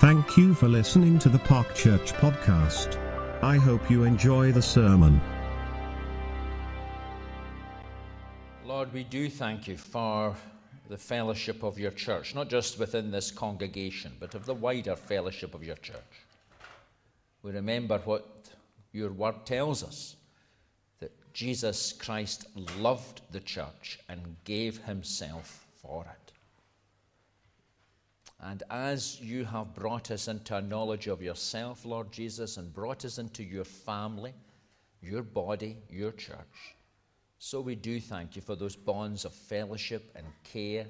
Thank you for listening to the Park Church podcast. I hope you enjoy the sermon. Lord, we do thank you for the fellowship of your church, not just within this congregation, but of the wider fellowship of your church. We remember what your word tells us that Jesus Christ loved the church and gave himself for it. And as you have brought us into a knowledge of yourself, Lord Jesus, and brought us into your family, your body, your church, so we do thank you for those bonds of fellowship and care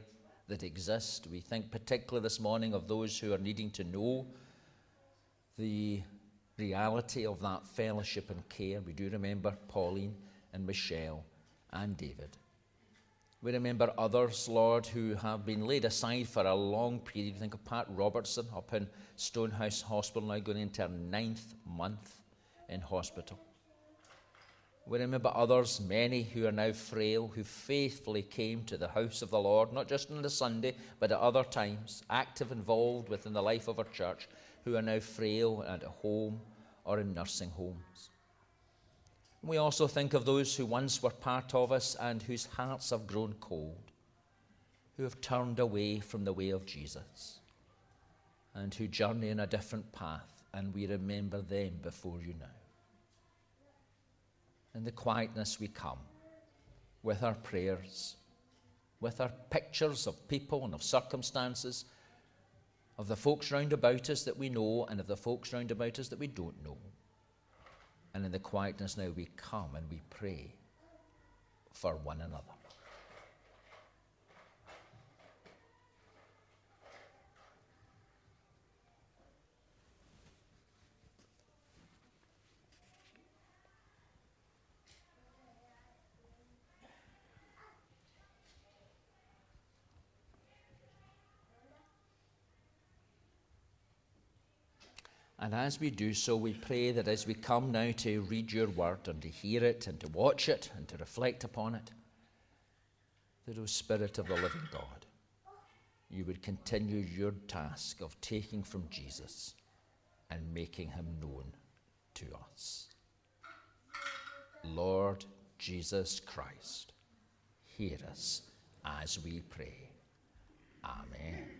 that exist. We think particularly this morning of those who are needing to know the reality of that fellowship and care. We do remember Pauline and Michelle and David. We remember others, Lord, who have been laid aside for a long period. Think of Pat Robertson up in Stonehouse Hospital, now going into her ninth month in hospital. We remember others, many who are now frail, who faithfully came to the house of the Lord, not just on the Sunday, but at other times, active, involved within the life of our church, who are now frail and at home or in nursing homes. We also think of those who once were part of us and whose hearts have grown cold, who have turned away from the way of Jesus, and who journey in a different path, and we remember them before you now. In the quietness we come with our prayers, with our pictures of people and of circumstances, of the folks round about us that we know and of the folks round about us that we don't know. And in the quietness now, we come and we pray for one another. And as we do so, we pray that as we come now to read your word and to hear it and to watch it and to reflect upon it, that, O Spirit of the living God, you would continue your task of taking from Jesus and making him known to us. Lord Jesus Christ, hear us as we pray. Amen.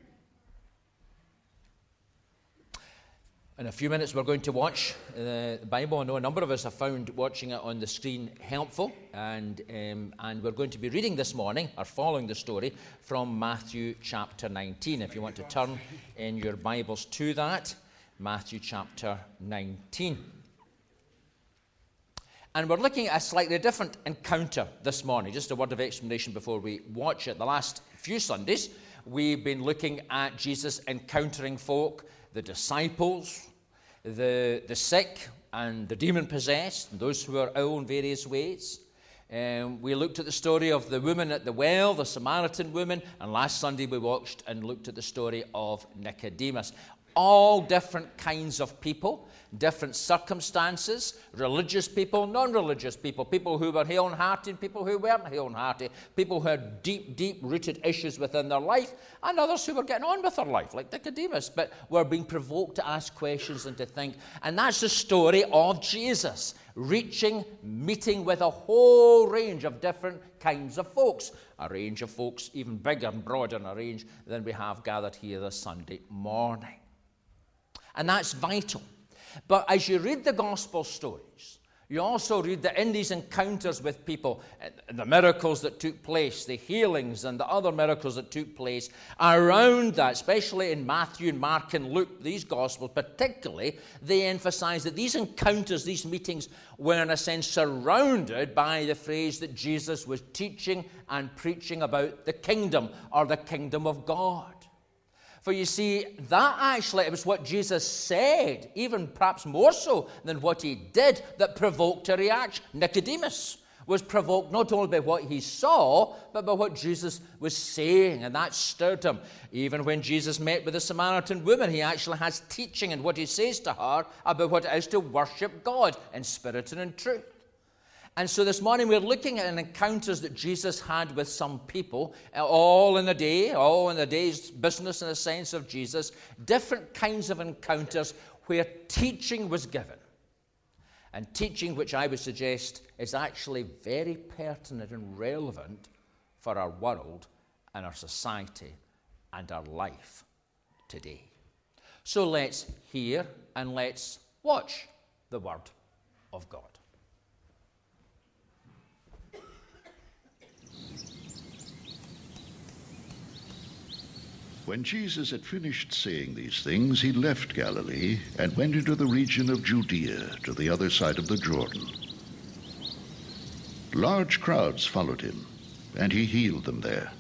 In a few minutes, we're going to watch uh, the Bible. I know a number of us have found watching it on the screen helpful, and, um, and we're going to be reading this morning, or following the story, from Matthew chapter 19. If you want to turn in your Bibles to that, Matthew chapter 19. And we're looking at a slightly different encounter this morning. Just a word of explanation before we watch it. The last few Sundays, we've been looking at Jesus encountering folk, the disciples, the, the sick and the demon possessed, and those who are ill in various ways. Um, we looked at the story of the woman at the well, the Samaritan woman, and last Sunday we watched and looked at the story of Nicodemus. All different kinds of people different circumstances, religious people, non religious people, people who were hale and hearty, people who weren't hale and hearty, people who had deep, deep rooted issues within their life, and others who were getting on with their life, like Nicodemus, but were being provoked to ask questions and to think. And that's the story of Jesus reaching, meeting with a whole range of different kinds of folks. A range of folks even bigger and broader than a range than we have gathered here this Sunday morning. And that's vital but as you read the gospel stories, you also read that in these encounters with people, eh, the miracles that took place, the healings, and the other miracles that took place around that, especially in Matthew, and Mark, and Luke, these gospels particularly, they emphasize that these encounters, these meetings, were in a sense surrounded by the phrase that Jesus was teaching and preaching about the kingdom or the kingdom of God. For you see, that actually, it was what Jesus said, even perhaps more so than what he did, that provoked a reaction. Nicodemus was provoked not only by what he saw, but by what Jesus was saying, and that stirred him. Even when Jesus met with the Samaritan woman, he actually has teaching and what he says to her about what it is to worship God in spirit and in truth. And so this morning we're looking at encounters that Jesus had with some people, uh, all in a day, all in a day's business in the sense of Jesus, different kinds of encounters where teaching was given. And teaching, which I would suggest is actually very pertinent and relevant for our world and our society and our life today. So let's hear and let's watch the Word of God. When Jesus had finished saying these things, he left Galilee and went into the region of Judea to the other side of the Jordan. Large crowds followed him, and he healed them there.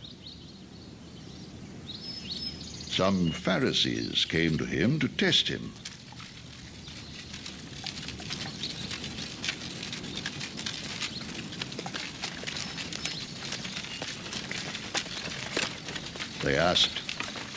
Some Pharisees came to him to test him. They asked,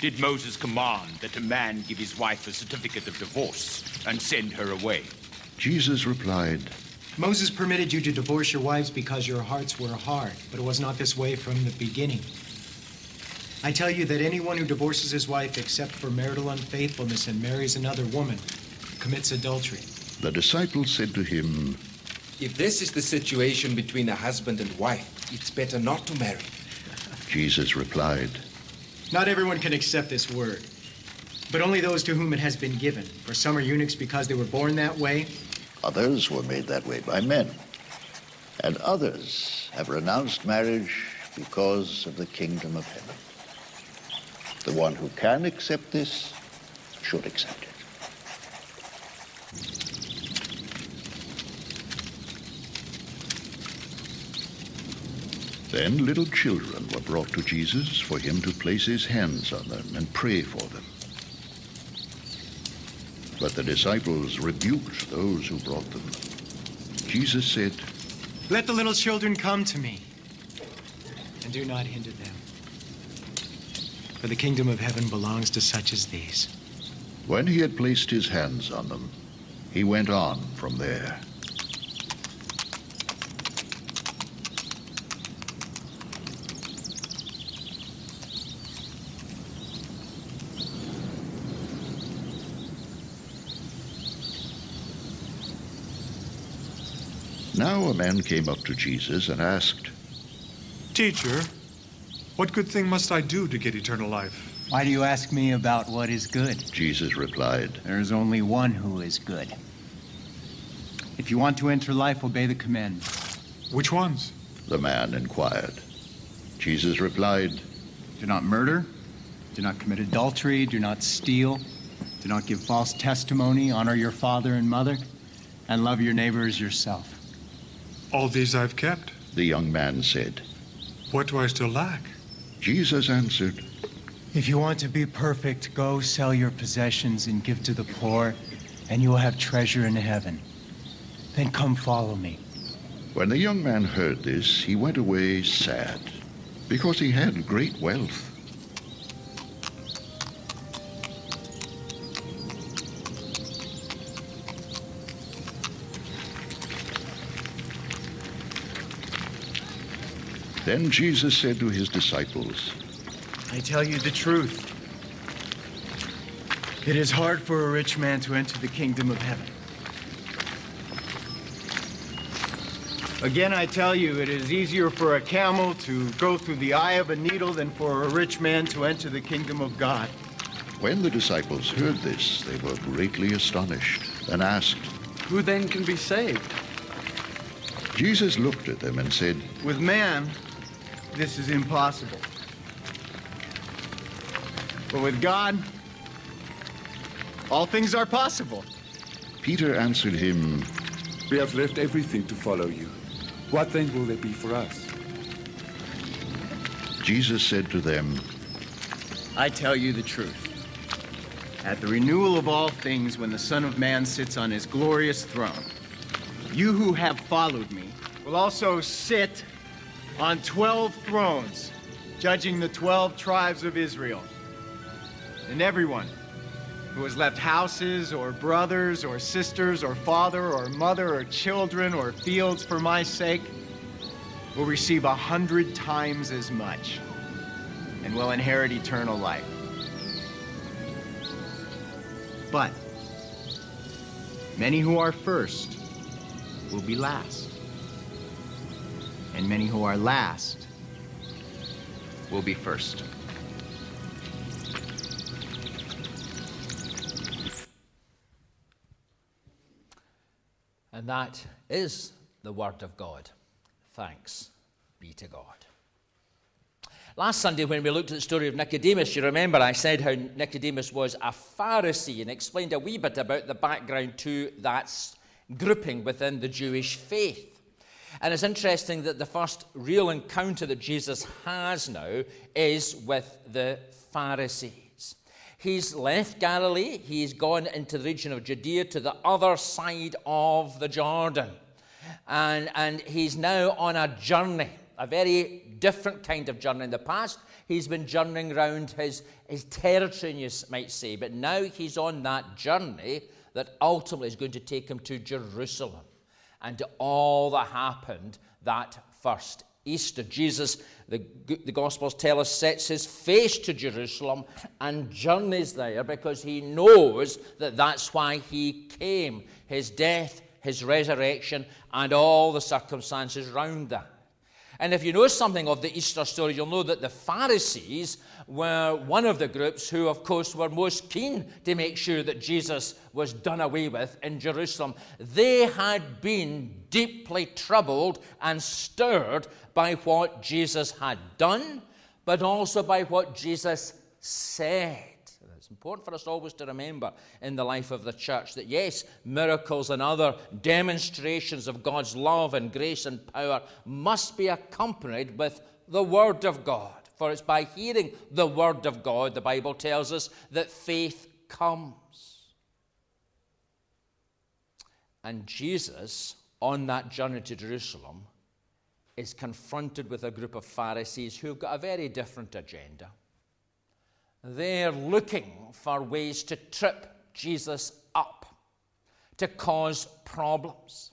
Did Moses command that a man give his wife a certificate of divorce and send her away? Jesus replied, Moses permitted you to divorce your wives because your hearts were hard, but it was not this way from the beginning. I tell you that anyone who divorces his wife except for marital unfaithfulness and marries another woman commits adultery. The disciples said to him, If this is the situation between a husband and wife, it's better not to marry. Jesus replied, Not everyone can accept this word, but only those to whom it has been given. For some are eunuchs because they were born that way, Others were made that way by men, and others have renounced marriage because of the kingdom of heaven. The one who can accept this should accept it. Then little children were brought to Jesus for him to place his hands on them and pray for them. But the disciples rebuked those who brought them. Jesus said, Let the little children come to me, and do not hinder them. For the kingdom of heaven belongs to such as these. When he had placed his hands on them, he went on from there. Now a man came up to Jesus and asked, Teacher, what good thing must I do to get eternal life? Why do you ask me about what is good? Jesus replied, There is only one who is good. If you want to enter life, obey the commandments. Which ones? the man inquired. Jesus replied, Do not murder. Do not commit adultery. Do not steal. Do not give false testimony. Honor your father and mother. And love your neighbor as yourself. All these I've kept. the young man said. What do I still lack? Jesus answered, If you want to be perfect, go sell your possessions and give to the poor, and you will have treasure in heaven. Then come follow me. When the young man heard this, he went away sad, because he had great wealth. Then Jesus said to his disciples, I tell you the truth. It is hard for a rich man to enter the kingdom of heaven. Again, I tell you, it is easier for a camel to go through the eye of a needle than for a rich man to enter the kingdom of God. When the disciples heard this, they were greatly astonished and asked, Who then can be saved? Jesus looked at them and said, With man, this is impossible. But with God, all things are possible. Peter answered him, We have left everything to follow you. What then will there be for us? Jesus said to them, I tell you the truth. At the renewal of all things, when the Son of Man sits on his glorious throne, you who have followed me will also sit on 12 thrones, judging the 12 tribes of Israel. And everyone who has left houses or brothers or sisters or father or mother or children or fields for my sake will receive a hundred times as much and will inherit eternal life. But many who are first will be last, and many who are last will be first. And that is the Word of God. Thanks be to God. Last Sunday, when we looked at the story of Nicodemus, you remember I said how Nicodemus was a Pharisee and explained a wee bit about the background to that grouping within the Jewish faith. And it's interesting that the first real encounter that Jesus has now is with the Pharisees. He's left Galilee, he's gone into the region of Judea to the other side of the Jordan. And, and he's now on a journey, a very different kind of journey. In the past, he's been journeying around his, his territory, you might say, but now he's on that journey that ultimately is going to take him to Jerusalem and all that happened that first Easter. Jesus, the, the Gospels tell us, sets his face to Jerusalem and journeys there because he knows that that's why he came his death, his resurrection, and all the circumstances around that. And if you know something of the Easter story, you'll know that the Pharisees were one of the groups who, of course, were most keen to make sure that Jesus was done away with in Jerusalem. They had been deeply troubled and stirred by what Jesus had done, but also by what Jesus said. It's important for us always to remember in the life of the church that yes, miracles and other demonstrations of God's love and grace and power must be accompanied with the Word of God. For it's by hearing the Word of God, the Bible tells us, that faith comes. And Jesus, on that journey to Jerusalem, is confronted with a group of Pharisees who've got a very different agenda. They're looking for ways to trip Jesus up, to cause problems.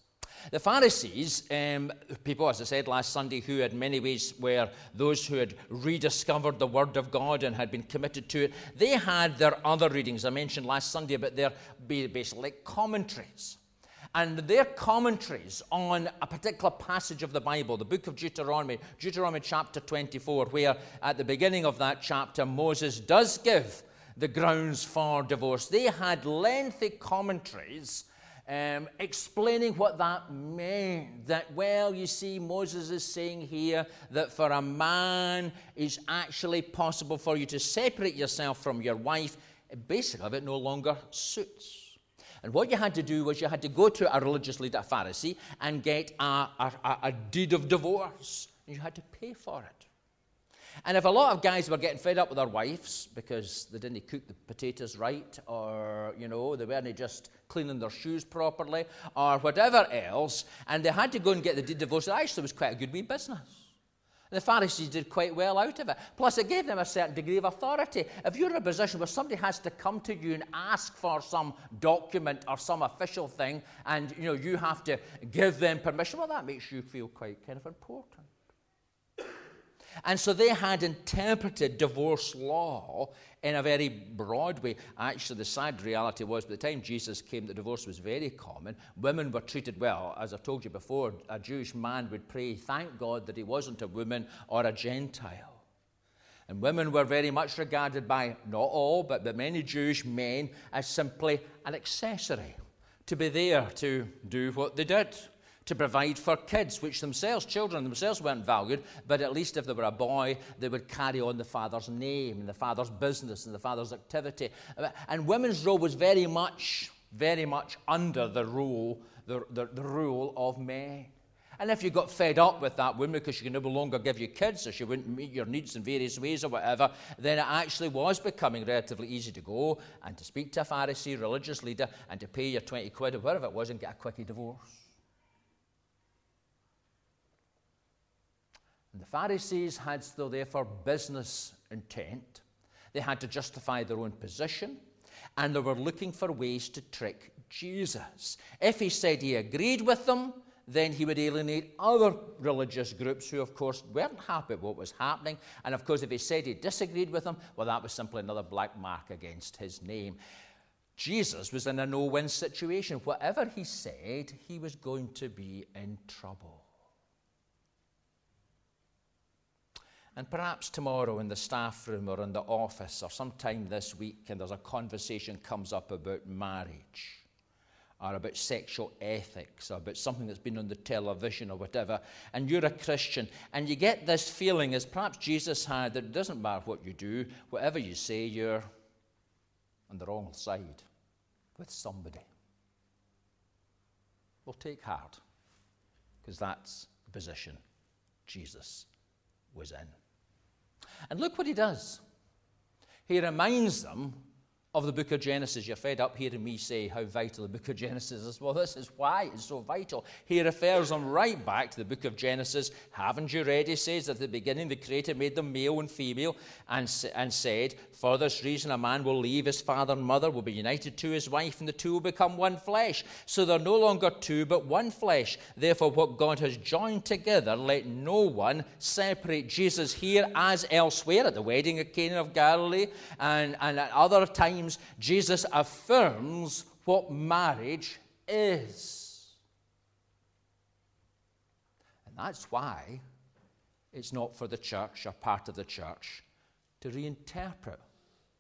The Pharisees, um, people, as I said last Sunday, who in many ways were those who had rediscovered the Word of God and had been committed to it, they had their other readings. I mentioned last Sunday about their basically commentaries and their commentaries on a particular passage of the Bible, the book of Deuteronomy, Deuteronomy chapter 24, where at the beginning of that chapter, Moses does give the grounds for divorce. They had lengthy commentaries um, explaining what that meant. That, well, you see, Moses is saying here that for a man, it's actually possible for you to separate yourself from your wife. Basically, if it no longer suits. And what you had to do was you had to go to a religious leader, a Pharisee, and get a, a, a deed of divorce. And you had to pay for it. And if a lot of guys were getting fed up with their wives because they didn't cook the potatoes right, or, you know, they weren't just cleaning their shoes properly, or whatever else, and they had to go and get the deed of divorce, it actually was quite a good wee business. The Pharisees did quite well out of it. Plus, it gave them a certain degree of authority. If you're in a position where somebody has to come to you and ask for some document or some official thing, and you know you have to give them permission, well, that makes you feel quite kind of important. And so they had interpreted divorce law in a very broad way. Actually, the sad reality was by the time Jesus came, the divorce was very common. Women were treated well. As I've told you before, a Jewish man would pray, thank God that he wasn't a woman or a Gentile. And women were very much regarded by, not all, but by many Jewish men as simply an accessory to be there to do what they did to provide for kids, which themselves, children themselves, weren't valued, but at least if they were a boy, they would carry on the father's name and the father's business and the father's activity. Uh, and women's role was very much, very much under the rule, the, the, the rule of men. And if you got fed up with that woman because she could no longer give you kids or she wouldn't meet your needs in various ways or whatever, then it actually was becoming relatively easy to go and to speak to a Pharisee, religious leader, and to pay your 20 quid or whatever it was and get a quickie divorce. And the Pharisees had still therefore business intent. They had to justify their own position, and they were looking for ways to trick Jesus. If he said he agreed with them, then he would alienate other religious groups who, of course, weren't happy with what was happening. And of course, if he said he disagreed with them, well, that was simply another black mark against his name. Jesus was in a no win situation. Whatever he said, he was going to be in trouble. And perhaps tomorrow in the staff room or in the office or sometime this week, and there's a conversation comes up about marriage or about sexual ethics or about something that's been on the television or whatever, and you're a Christian, and you get this feeling, as perhaps Jesus had, that it doesn't matter what you do, whatever you say, you're on the wrong side with somebody. Well, take heart, because that's the position Jesus was in. And look what he does. He reminds them of the book of Genesis. You're fed up hearing me say how vital the book of Genesis is. Well, this is why it's so vital. He refers them right back to the book of Genesis. Haven't you read? He says at the beginning the Creator made them male and female and, and said, For this reason a man will leave his father and mother, will be united to his wife, and the two will become one flesh. So they're no longer two, but one flesh. Therefore, what God has joined together, let no one separate. Jesus here, as elsewhere, at the wedding of Cana of Galilee and, and at other times times Jesus affirms what marriage is. And that's why it's not for the church or part of the church to reinterpret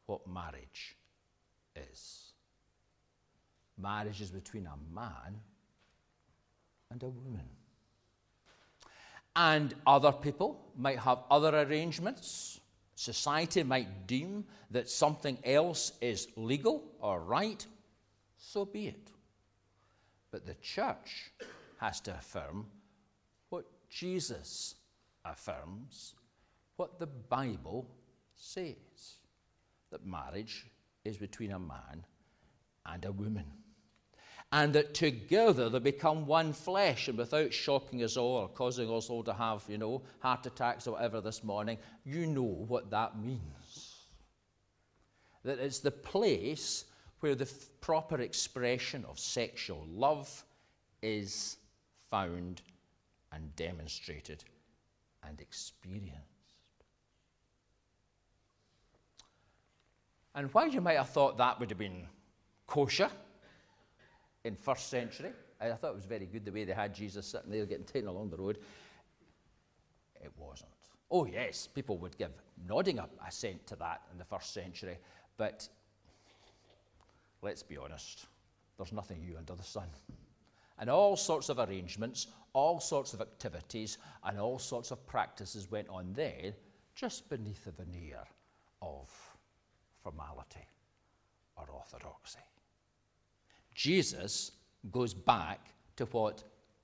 what marriage is. Marriage is between a man and a woman. And other people might have other arrangements society might deem that something else is legal or right, so be it. But the church has to affirm what Jesus affirms, what the Bible says that marriage is between a man and a woman and that together they become one flesh. And without shocking us all or causing us all to have, you know, heart attacks or whatever this morning, you know what that means. That it's the place where the f- proper expression of sexual love is found and demonstrated and experienced. And while you might have thought that would have been kosher, in first century. I thought it was very good the way they had Jesus sitting there getting taken along the road. It wasn't. Oh, yes, people would give nodding assent to that in the first century, but let's be honest, there's nothing new under the sun. And all sorts of arrangements, all sorts of activities, and all sorts of practices went on there just beneath the veneer of formality or orthodoxy. Jesus goes back to what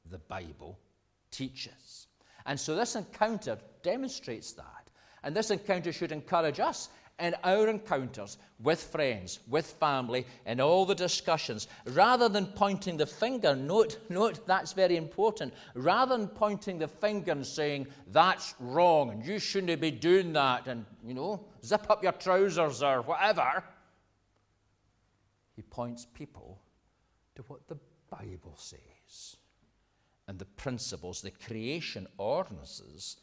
the Bible teaches. And so this encounter demonstrates that. And this encounter should encourage us in our encounters with friends, with family, in all the discussions, rather than pointing the finger, note, note that's very important, rather than pointing the finger and saying, that's wrong and you shouldn't be doing that and, you know, zip up your trousers or whatever, he points people to what the Bible says and the principles, the creation ordinances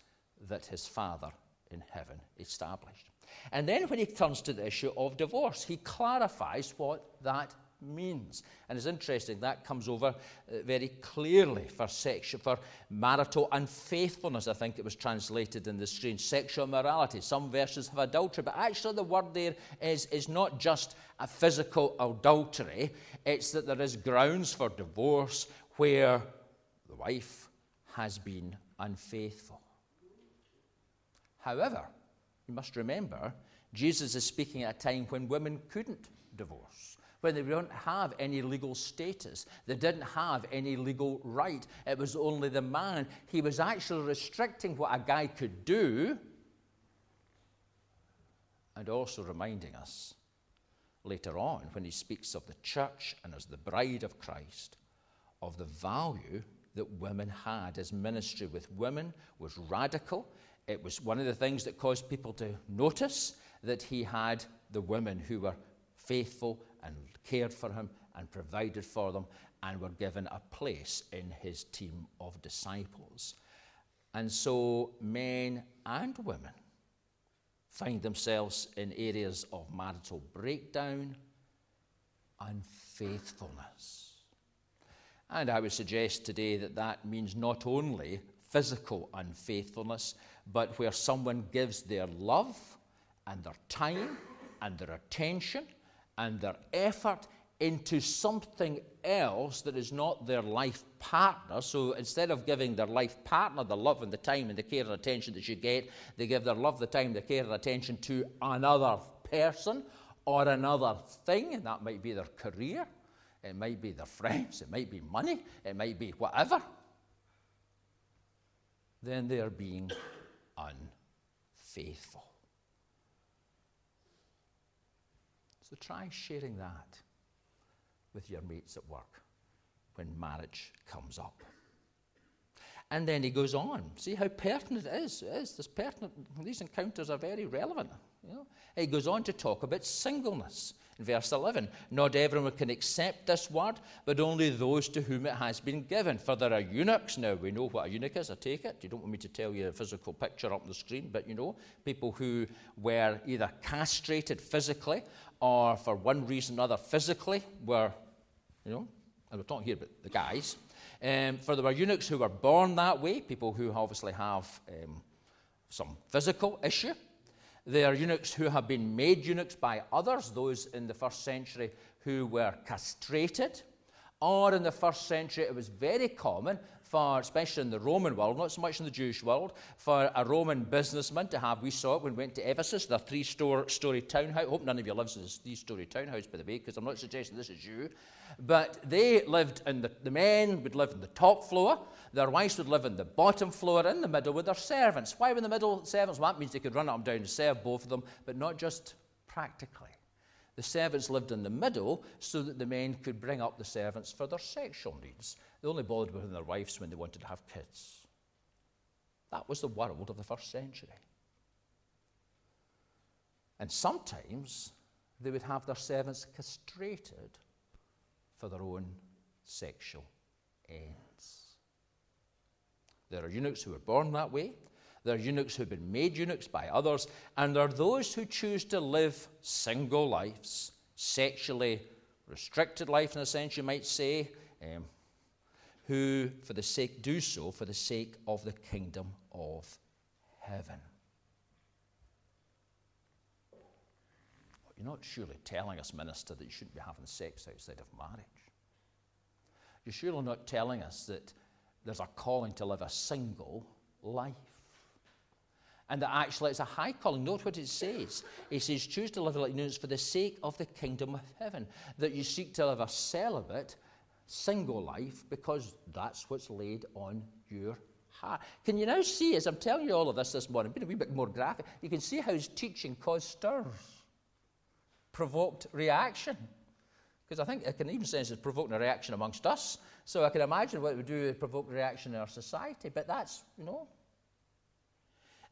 that his Father in heaven established. And then when he turns to the issue of divorce, he clarifies what that means. And it's interesting, that comes over uh, very clearly for sexual, for marital unfaithfulness, I think it was translated in the screen, sexual morality. Some verses have adultery, but actually the word there is, is not just a physical adultery, it's that there is grounds for divorce where the wife has been unfaithful. However, you must remember, Jesus is speaking at a time when women couldn't divorce when they don't have any legal status. They didn't have any legal right. It was only the man. He was actually restricting what a guy could do and also reminding us later on when he speaks of the church and as the bride of Christ of the value that women had. His ministry with women was radical. It was one of the things that caused people to notice that he had the women who were faithful and cared for him and provided for them and were given a place in his team of disciples. And so men and women find themselves in areas of marital breakdown, unfaithfulness. And I would suggest today that that means not only physical unfaithfulness, but where someone gives their love and their time and their attention and their effort into something else that is not their life partner. So instead of giving their life partner the love and the time and the care and attention that you get, they give their love, the time, the care and attention to another person or another thing, and that might be their career, it might be their friends, it might be money, it might be whatever. Then they are being unfaithful. So try sharing that with your mates at work when marriage comes up. And then he goes on. See how pertinent it is. It is. This pertinent, these encounters are very relevant. You know? He goes on to talk about singleness. In verse 11, not everyone can accept this word, but only those to whom it has been given. For there are eunuchs. Now, we know what a eunuch is, I take it. You don't want me to tell you a physical picture up on the screen, but you know, people who were either castrated physically or for one reason or another physically were, you know, and we're talking here about the guys. Um, for there were eunuchs who were born that way, people who obviously have um, some physical issue. There are eunuchs who have been made eunuchs by others, those in the first century who were castrated. Or in the first century, it was very common for, especially in the Roman world, not so much in the Jewish world, for a Roman businessman to have, we saw it when we went to Ephesus, their three story townhouse. I hope none of you lives in this three story townhouse, by the way, because I'm not suggesting this is you. But they lived in the, the men would live in the top floor, their wives would live in the bottom floor, in the middle with their servants. Why in the middle servants? Well, that means they could run up and down and serve both of them, but not just practically. The servants lived in the middle so that the men could bring up the servants for their sexual needs. They only bothered with their wives when they wanted to have kids. That was the world of the first century. And sometimes they would have their servants castrated for their own sexual ends. There are eunuchs who were born that way. There are eunuchs who have been made eunuchs by others. And there are those who choose to live single lives, sexually restricted life, in a sense, you might say, um, who, for the sake, do so for the sake of the kingdom of heaven. You're not surely telling us, minister, that you shouldn't be having sex outside of marriage. You're surely not telling us that there's a calling to live a single life. And that actually it's a high calling. Note what it says. It says, choose to live like eunuchs for the sake of the kingdom of heaven. That you seek to live a celibate, single life because that's what's laid on your heart. Can you now see, as I'm telling you all of this this morning, being a wee bit more graphic, you can see how his teaching caused stirs provoked reaction. Because I think I can even sense it's provoking a reaction amongst us. So I can imagine what it would do to provoke reaction in our society. But that's, you know.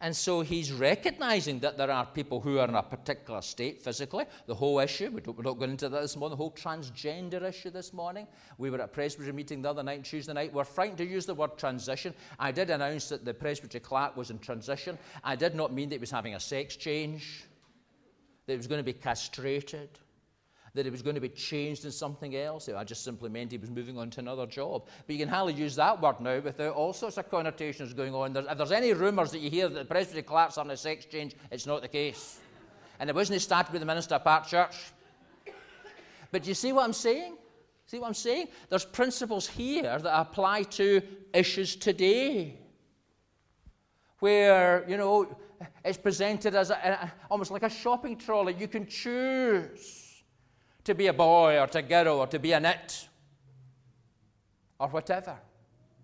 And so he's recognizing that there are people who are in a particular state physically. The whole issue, we don't, we're not going into that this morning, the whole transgender issue this morning. We were at a Presbytery meeting the other night, Tuesday night. We're frightened to use the word transition. I did announce that the Presbytery clerk was in transition. I did not mean that he was having a sex change that he was going to be castrated, that he was going to be changed into something else. I just simply meant he was moving on to another job. But you can hardly use that word now without all sorts of connotations going on. There's, if there's any rumours that you hear that the presbytery clerk's on a sex change, it's not the case. And it wasn't started with the minister of Park Church. But you see what I'm saying? See what I'm saying? There's principles here that apply to issues today. Where, you know, it's presented as a, a, almost like a shopping trolley. You can choose to be a boy or to girl or to be an it or whatever.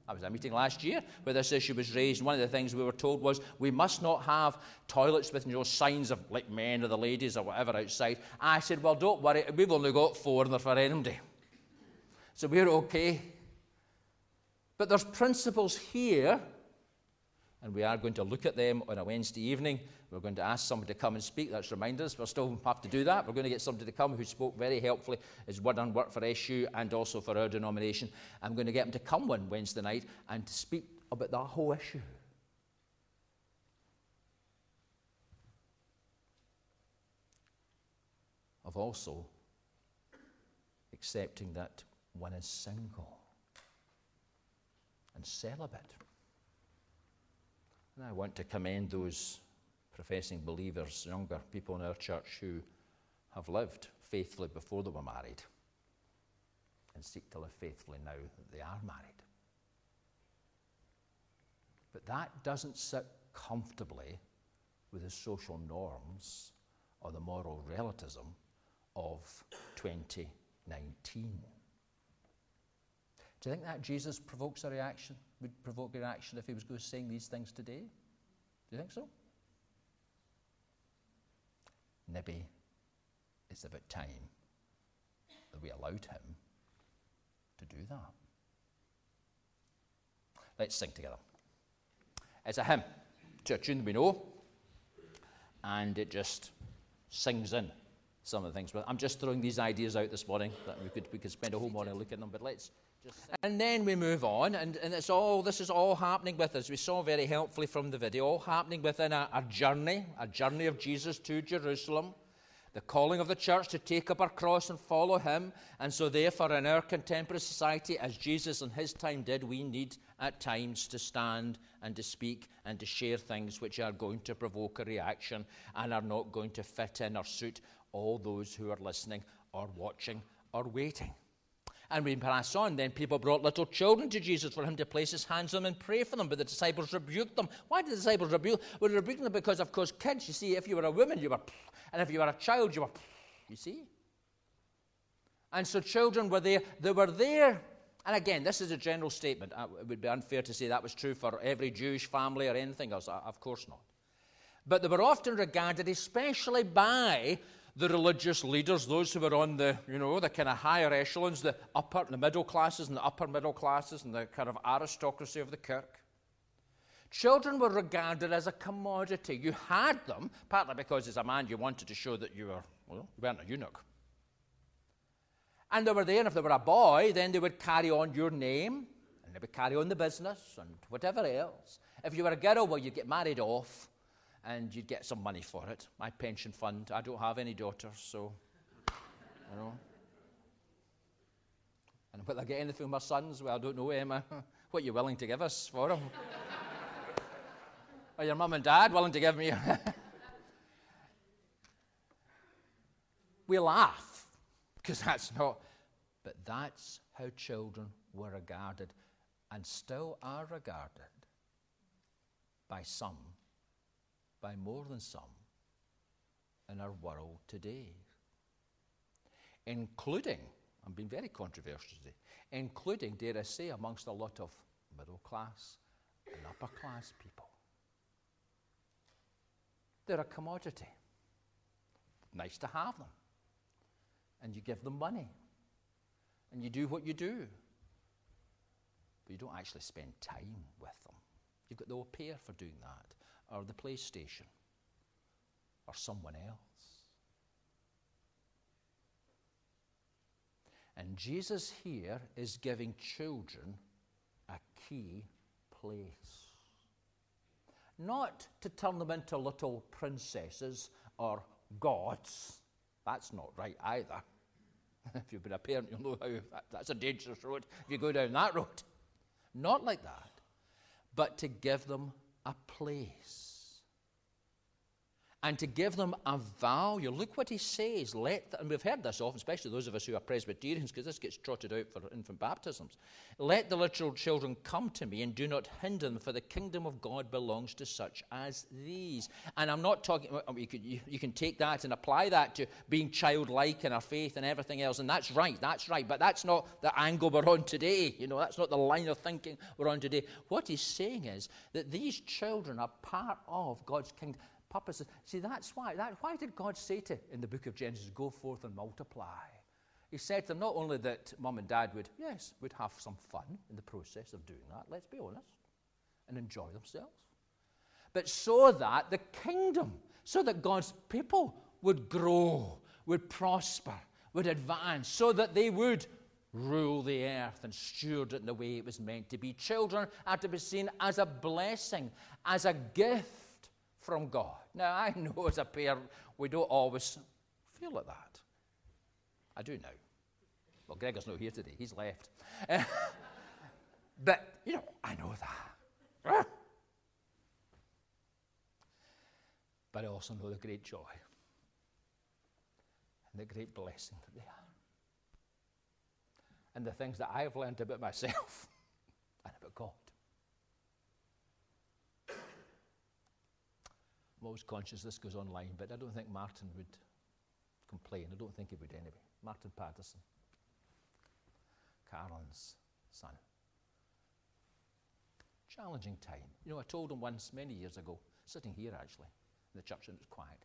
I was at a meeting last year where this issue was raised, one of the things we were told was we must not have toilets with you know, signs of like men or the ladies or whatever outside. I said, Well, don't worry, we've only got four and they're for anybody. So we're okay. But there's principles here, and we are going to look at them on a Wednesday evening. We're going to ask somebody to come and speak. That's remind us. We'll still have to do that. We're going to get somebody to come who spoke very helpfully as word on work for SU and also for our denomination. I'm going to get him to come one Wednesday night and to speak about that whole issue. Of also accepting that one is single and celibate. And I want to commend those professing believers, younger people in our church who have lived faithfully before they were married and seek to live faithfully now that they are married. But that doesn't sit comfortably with the social norms or the moral relativism of 2019. Do you think that Jesus provokes a reaction? Would provoke a reaction if he was going to saying these things today? Do you think so? Maybe it's about time that we allowed him to do that. Let's sing together. It's a hymn to a tune we know, and it just sings in some of the things. But I'm just throwing these ideas out this morning that we could, we could spend a whole morning looking at them, but let's and then we move on, and, and it's all, this is all happening with us. We saw very helpfully from the video, all happening within a, a journey, a journey of Jesus to Jerusalem, the calling of the church to take up our cross and follow him. And so, therefore, in our contemporary society, as Jesus in his time did, we need at times to stand and to speak and to share things which are going to provoke a reaction and are not going to fit in or suit all those who are listening or watching or waiting. And we pass on, then people brought little children to Jesus for him to place his hands on them and pray for them. But the disciples rebuked them. Why did the disciples rebuke? Them? Well, rebuking them because, of course, kids, you see, if you were a woman, you were, and if you were a child, you were, you see. And so children were there. They were there. And again, this is a general statement. Uh, it would be unfair to say that was true for every Jewish family or anything else. Uh, of course not. But they were often regarded, especially by the religious leaders, those who were on the, you know, the kind of higher echelons, the upper, and the middle classes and the upper middle classes and the kind of aristocracy of the kirk. Children were regarded as a commodity. You had them, partly because as a man you wanted to show that you were, well, you weren't a eunuch. And they were there, and if they were a boy, then they would carry on your name, and they would carry on the business and whatever else. If you were a girl, well, you'd get married off, and you'd get some money for it. My pension fund, I don't have any daughters, so, you know. And will I get anything from my sons? Well, I don't know, Emma. What are you willing to give us for them? are your mum and dad willing to give me? we laugh, because that's not, but that's how children were regarded and still are regarded by some by more than some in our world today. Including, I'm being very controversial today, including, dare I say, amongst a lot of middle class and upper class people. They're a commodity. Nice to have them. And you give them money. And you do what you do. But you don't actually spend time with them. You've got the au pair for doing that or the PlayStation or someone else. And Jesus here is giving children a key place. Not to turn them into little princesses or gods. That's not right either. if you've been a parent, you'll know how that's a dangerous road if you go down that road. Not like that, but to give them a place. And to give them a value. Look what he says. Let the, and we've heard this often, especially those of us who are Presbyterians, because this gets trotted out for infant baptisms. Let the little children come to me and do not hinder them, for the kingdom of God belongs to such as these. And I'm not talking, um, you, could, you, you can take that and apply that to being childlike in our faith and everything else, and that's right, that's right, but that's not the angle we're on today. You know, that's not the line of thinking we're on today. What he's saying is that these children are part of God's kingdom purposes. See, that's why. That, why did God say to in the book of Genesis, go forth and multiply? He said to them not only that mum and dad would, yes, would have some fun in the process of doing that, let's be honest, and enjoy themselves, but so that the kingdom, so that God's people would grow, would prosper, would advance, so that they would rule the earth and steward it in the way it was meant to be. Children are to be seen as a blessing, as a gift from God. Now, I know as a parent, we don't always feel like that. I do now. Well, Gregor's not here today, he's left. but, you know, I know that. But I also know the great joy and the great blessing that they are. And the things that I've learned about myself and about God. I'm always conscious this goes online, but I don't think Martin would complain. I don't think he would anyway. Martin Patterson, Carolyn's son. Challenging time. You know, I told him once many years ago, sitting here actually, in the church and it was quiet,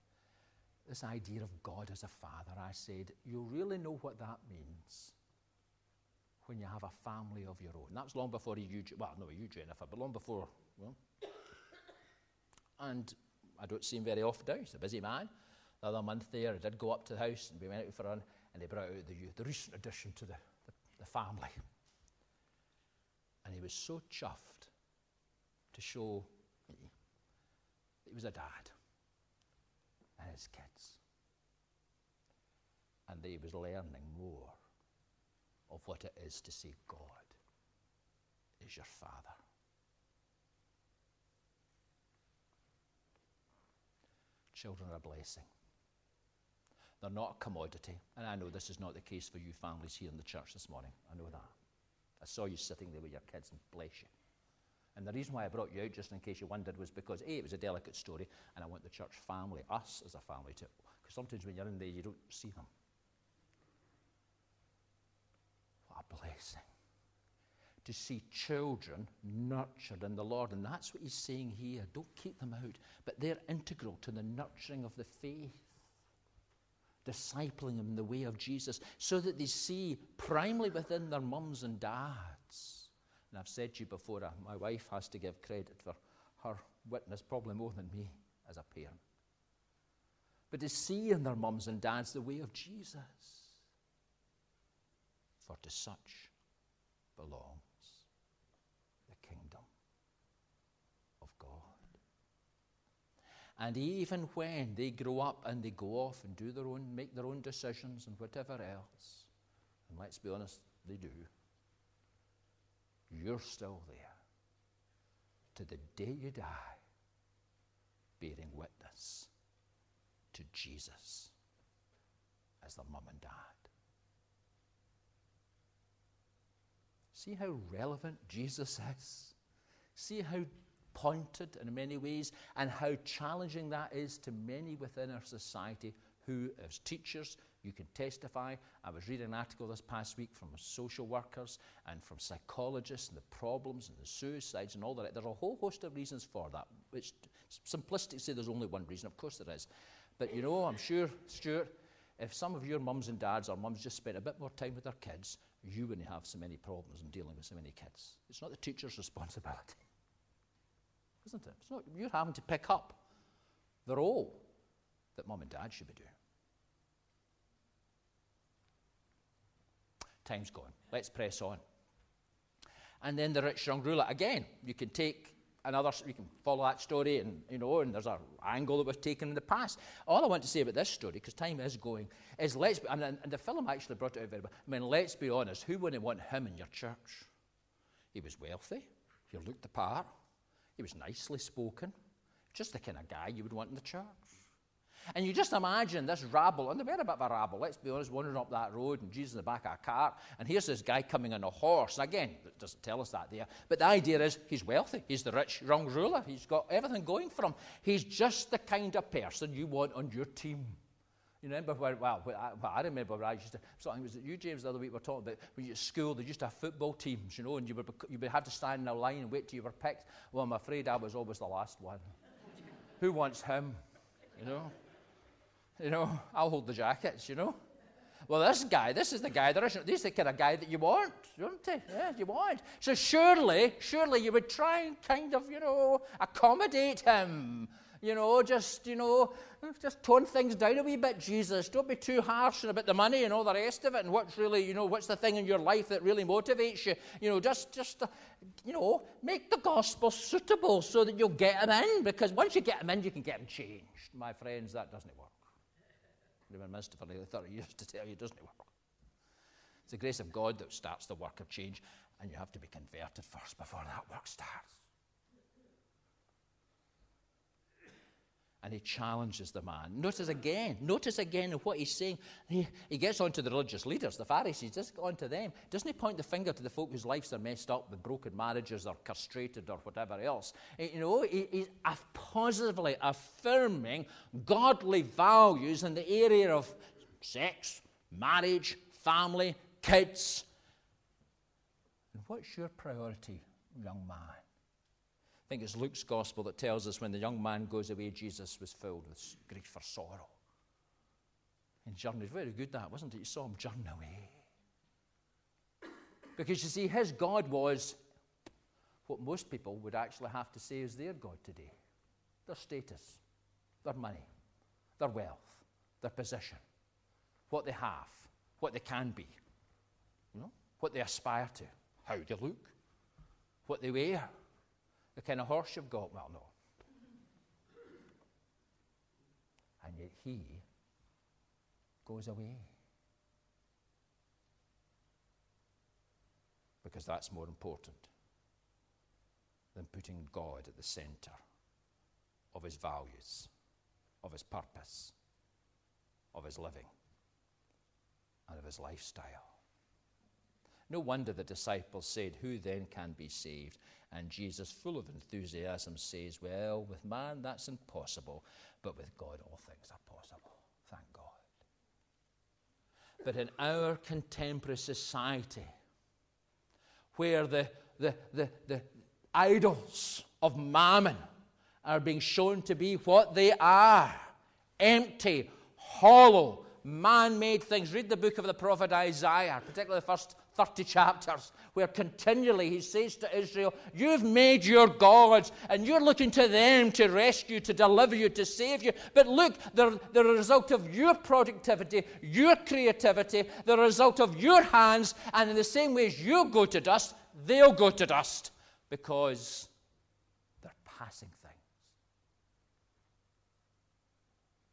this idea of God as a father. I said, You really know what that means when you have a family of your own. That was long before you, well, no, you, Jennifer, but long before, well. And I don't see him very often now. He's a busy man. The other month there, I did go up to the house and we went out for a run and they brought out the, the recent addition to the, the, the family. And he was so chuffed to show me that he was a dad and his kids. And that he was learning more of what it is to say, God is your father. Children are a blessing. They're not a commodity. And I know this is not the case for you families here in the church this morning. I know that. I saw you sitting there with your kids, and bless you. And the reason why I brought you out, just in case you wondered, was because A, it was a delicate story, and I want the church family, us as a family, to. Because sometimes when you're in there, you don't see them. What a blessing to see children nurtured in the Lord. And that's what he's saying here. Don't keep them out, but they're integral to the nurturing of the faith, discipling them in the way of Jesus, so that they see primarily within their mums and dads. And I've said to you before, uh, my wife has to give credit for her witness, probably more than me as a parent. But to see in their mums and dads the way of Jesus. For to such belong kingdom of God. And even when they grow up and they go off and do their own, make their own decisions and whatever else, and let's be honest, they do, you're still there to the day you die, bearing witness to Jesus as their mum and dad. See how relevant Jesus is? See how pointed in many ways and how challenging that is to many within our society who, as teachers, you can testify. I was reading an article this past week from social workers and from psychologists and the problems and the suicides and all that. There's a whole host of reasons for that. which simplistic to say there's only one reason. Of course there is. But you know, I'm sure, Stuart, if some of your mums and dads or mums just spent a bit more time with their kids, you wouldn't have so many problems in dealing with so many kids. It's not the teacher's responsibility, isn't it? It's not, you're having to pick up the role that mum and dad should be doing. Time's gone. Let's press on. And then the rich young ruler. Again, you can take another, we can follow that story, and you know, and there's an angle that was taken in the past. All I want to say about this story, because time is going, is let's be, and, and the film actually brought it out very well. I mean, let's be honest, who wouldn't want him in your church? He was wealthy, he looked the part, he was nicely spoken, just the kind of guy you would want in the church. And you just imagine this rabble, and they were a bit of a rabble, let's be honest, wandering up that road, and Jesus in the back of a cart, and here's this guy coming on a horse. Again, it doesn't tell us that there, but the idea is he's wealthy, he's the rich young ruler, he's got everything going for him. He's just the kind of person you want on your team. You remember when, well, I, remember when I used to, something was it you, James, the other week we were talking about, when you at school, they used to have football teams, you know, and you would, you would have to stand in a line and wait till you were picked. Well, I'm afraid I was always the last one. Who wants him? You know? You know, I'll hold the jackets, you know? Well, this guy, this is the guy, there isn't, this is the kind of guy that you want, don't you? Yeah, you want. So surely, surely you would try and kind of, you know, accommodate him you know, just, you know, just tone things down a wee bit, Jesus. Don't be too harsh about the money and all the rest of it and what's really, you know, what's the thing in your life that really motivates you. You know, just, just, uh, you know, make the gospel suitable so that you'll get them in because once you get them in, you can get them changed. My friends, that doesn't work. I've been minister for nearly 30 years to tell you it doesn't work. It's the grace of God that starts the work of change, and you have to be converted first before that work starts. And he challenges the man. Notice again, notice again what he's saying. He, he gets on to the religious leaders, the Pharisees, just on to them. Doesn't he point the finger to the folk whose lives are messed up with broken marriages or castrated or whatever else? Eh, you know, he, he's positively affirming godly values in the area of sex, marriage, family, kids. And what's your priority, young man? I think it's Luke's gospel that tells us when the young man goes away, Jesus was filled with grief for sorrow. And journeyed. Very good that, wasn't it? You saw him journey away. Because you see, his God was what most people would actually have to say is their God today their status, their money, their wealth, their position, what they have, what they can be, you know, what they aspire to, how they look, what they wear the kind of horse you've got? Well, no. And yet he goes away. Because that's more important than putting God at the center of his values, of his purpose, of his living, and of his lifestyle. No wonder the disciples said, Who then can be saved? And Jesus, full of enthusiasm, says, Well, with man that's impossible, but with God all things are possible. Thank God. But in our contemporary society, where the, the, the, the idols of mammon are being shown to be what they are empty, hollow, man made things. Read the book of the prophet Isaiah, particularly the first 30 chapters, where continually he says to Israel, You've made your gods, and you're looking to them to rescue, to deliver you, to save you. But look, they're, a result of your productivity, your creativity, the result of your hands, and in the same way as you go to dust, they'll go to dust because they're passing things.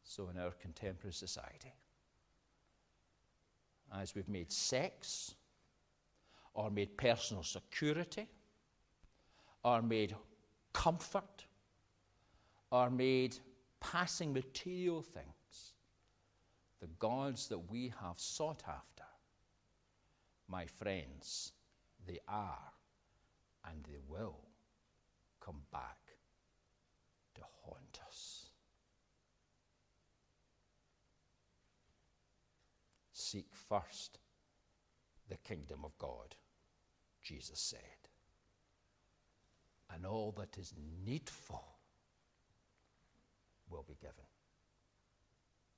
So, in our contemporary society, as we've made sex, or made personal security, or made comfort, or made passing material things, the gods that we have sought after, my friends, they are and they will come back to haunt us. Seek first the kingdom of God Jesus said. And all that is needful will be given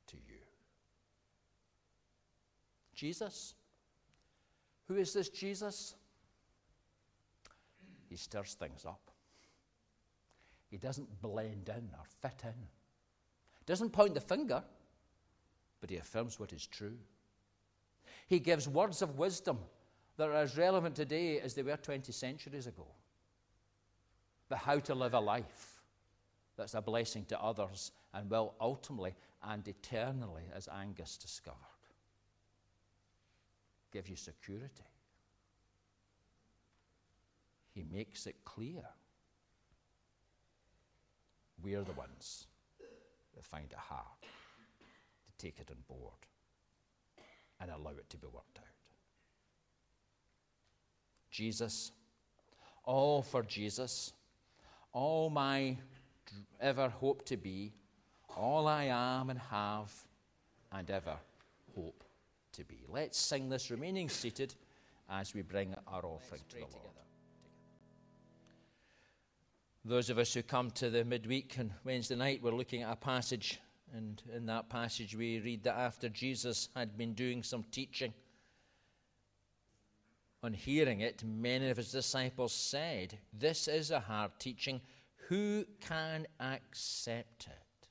to you. Jesus? Who is this Jesus? He stirs things up. He doesn't blend in or fit in. Doesn't point the finger, but he affirms what is true. He gives words of wisdom that are as relevant today as they were 20 centuries ago. But how to live a life that's a blessing to others and will ultimately and eternally, as Angus discovered, give you security. He makes it clear we're the ones that find it hard to take it on board and allow it to be worked out. Jesus, all for Jesus, all my ever hope to be, all I am and have and ever hope to be. Let's sing this remaining seated as we bring our offering to the Lord. Together. Those of us who come to the midweek and Wednesday night, we're looking at a passage, and in that passage we read that after Jesus had been doing some teaching, on hearing it, many of his disciples said, This is a hard teaching. Who can accept it?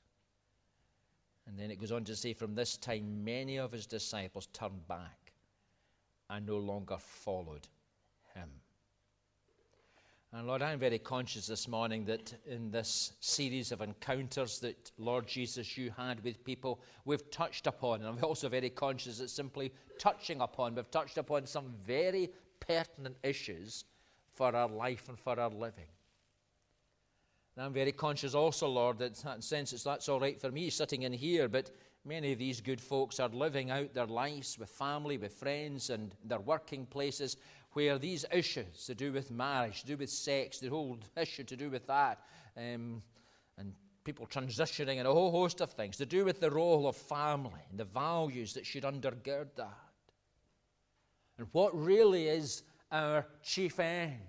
And then it goes on to say, From this time, many of his disciples turned back and no longer followed him. And Lord, I'm very conscious this morning that in this series of encounters that, Lord Jesus, you had with people, we've touched upon, and I'm also very conscious that simply touching upon, we've touched upon some very pertinent issues for our life and for our living. And I'm very conscious also, Lord, that in that sense it's, that's all right for me sitting in here, but many of these good folks are living out their lives with family, with friends, and their working places where these issues to do with marriage, to do with sex, the whole issue to do with that, um, and people transitioning and a whole host of things to do with the role of family and the values that should undergird that. And what really is our chief end?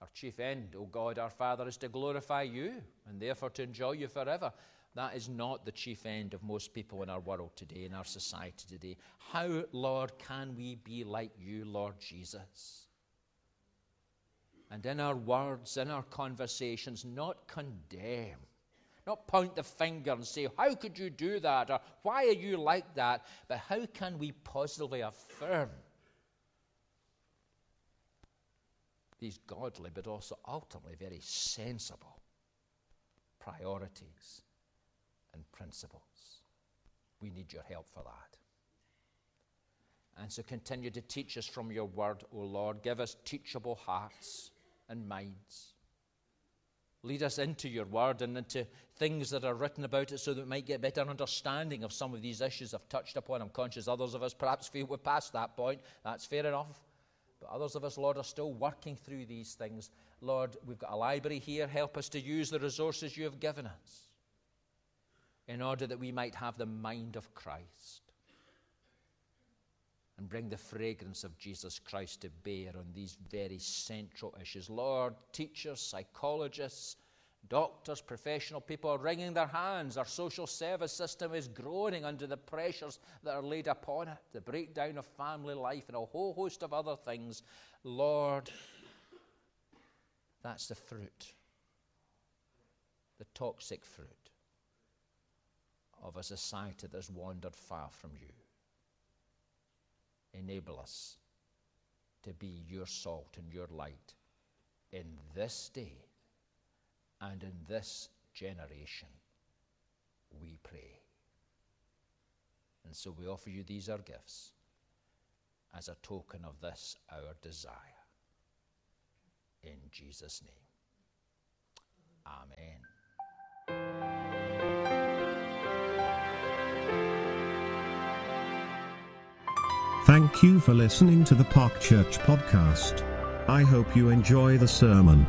Our chief end, O oh God, our Father, is to glorify you and therefore to enjoy you forever. That is not the chief end of most people in our world today, in our society today. How, Lord, can we be like you, Lord Jesus? And in our words, in our conversations, not condemn, not point the finger and say, How could you do that? or Why are you like that? But how can we positively affirm these godly, but also ultimately very sensible priorities and principles? We need your help for that. And so continue to teach us from your word, O Lord. Give us teachable hearts and minds. Lead us into your word and into things that are written about it so that we might get a better understanding of some of these issues I've touched upon. I'm conscious others of us perhaps feel we're past that point. That's fair enough. But others of us, Lord, are still working through these things. Lord, we've got a library here. Help us to use the resources you have given us in order that we might have the mind of Christ and bring the fragrance of Jesus Christ to bear on these very central issues. Lord, teachers, psychologists, doctors, professional people are wringing their hands. Our social service system is groaning under the pressures that are laid upon it, the breakdown of family life, and a whole host of other things. Lord, that's the fruit, the toxic fruit of a society that's wandered far from you enable us to be your salt and your light in this day and in this generation, we pray. And so we offer you these our gifts as a token of this our desire. In Jesus' name. Amen. Thank you for listening to the Park Church podcast. I hope you enjoy the sermon.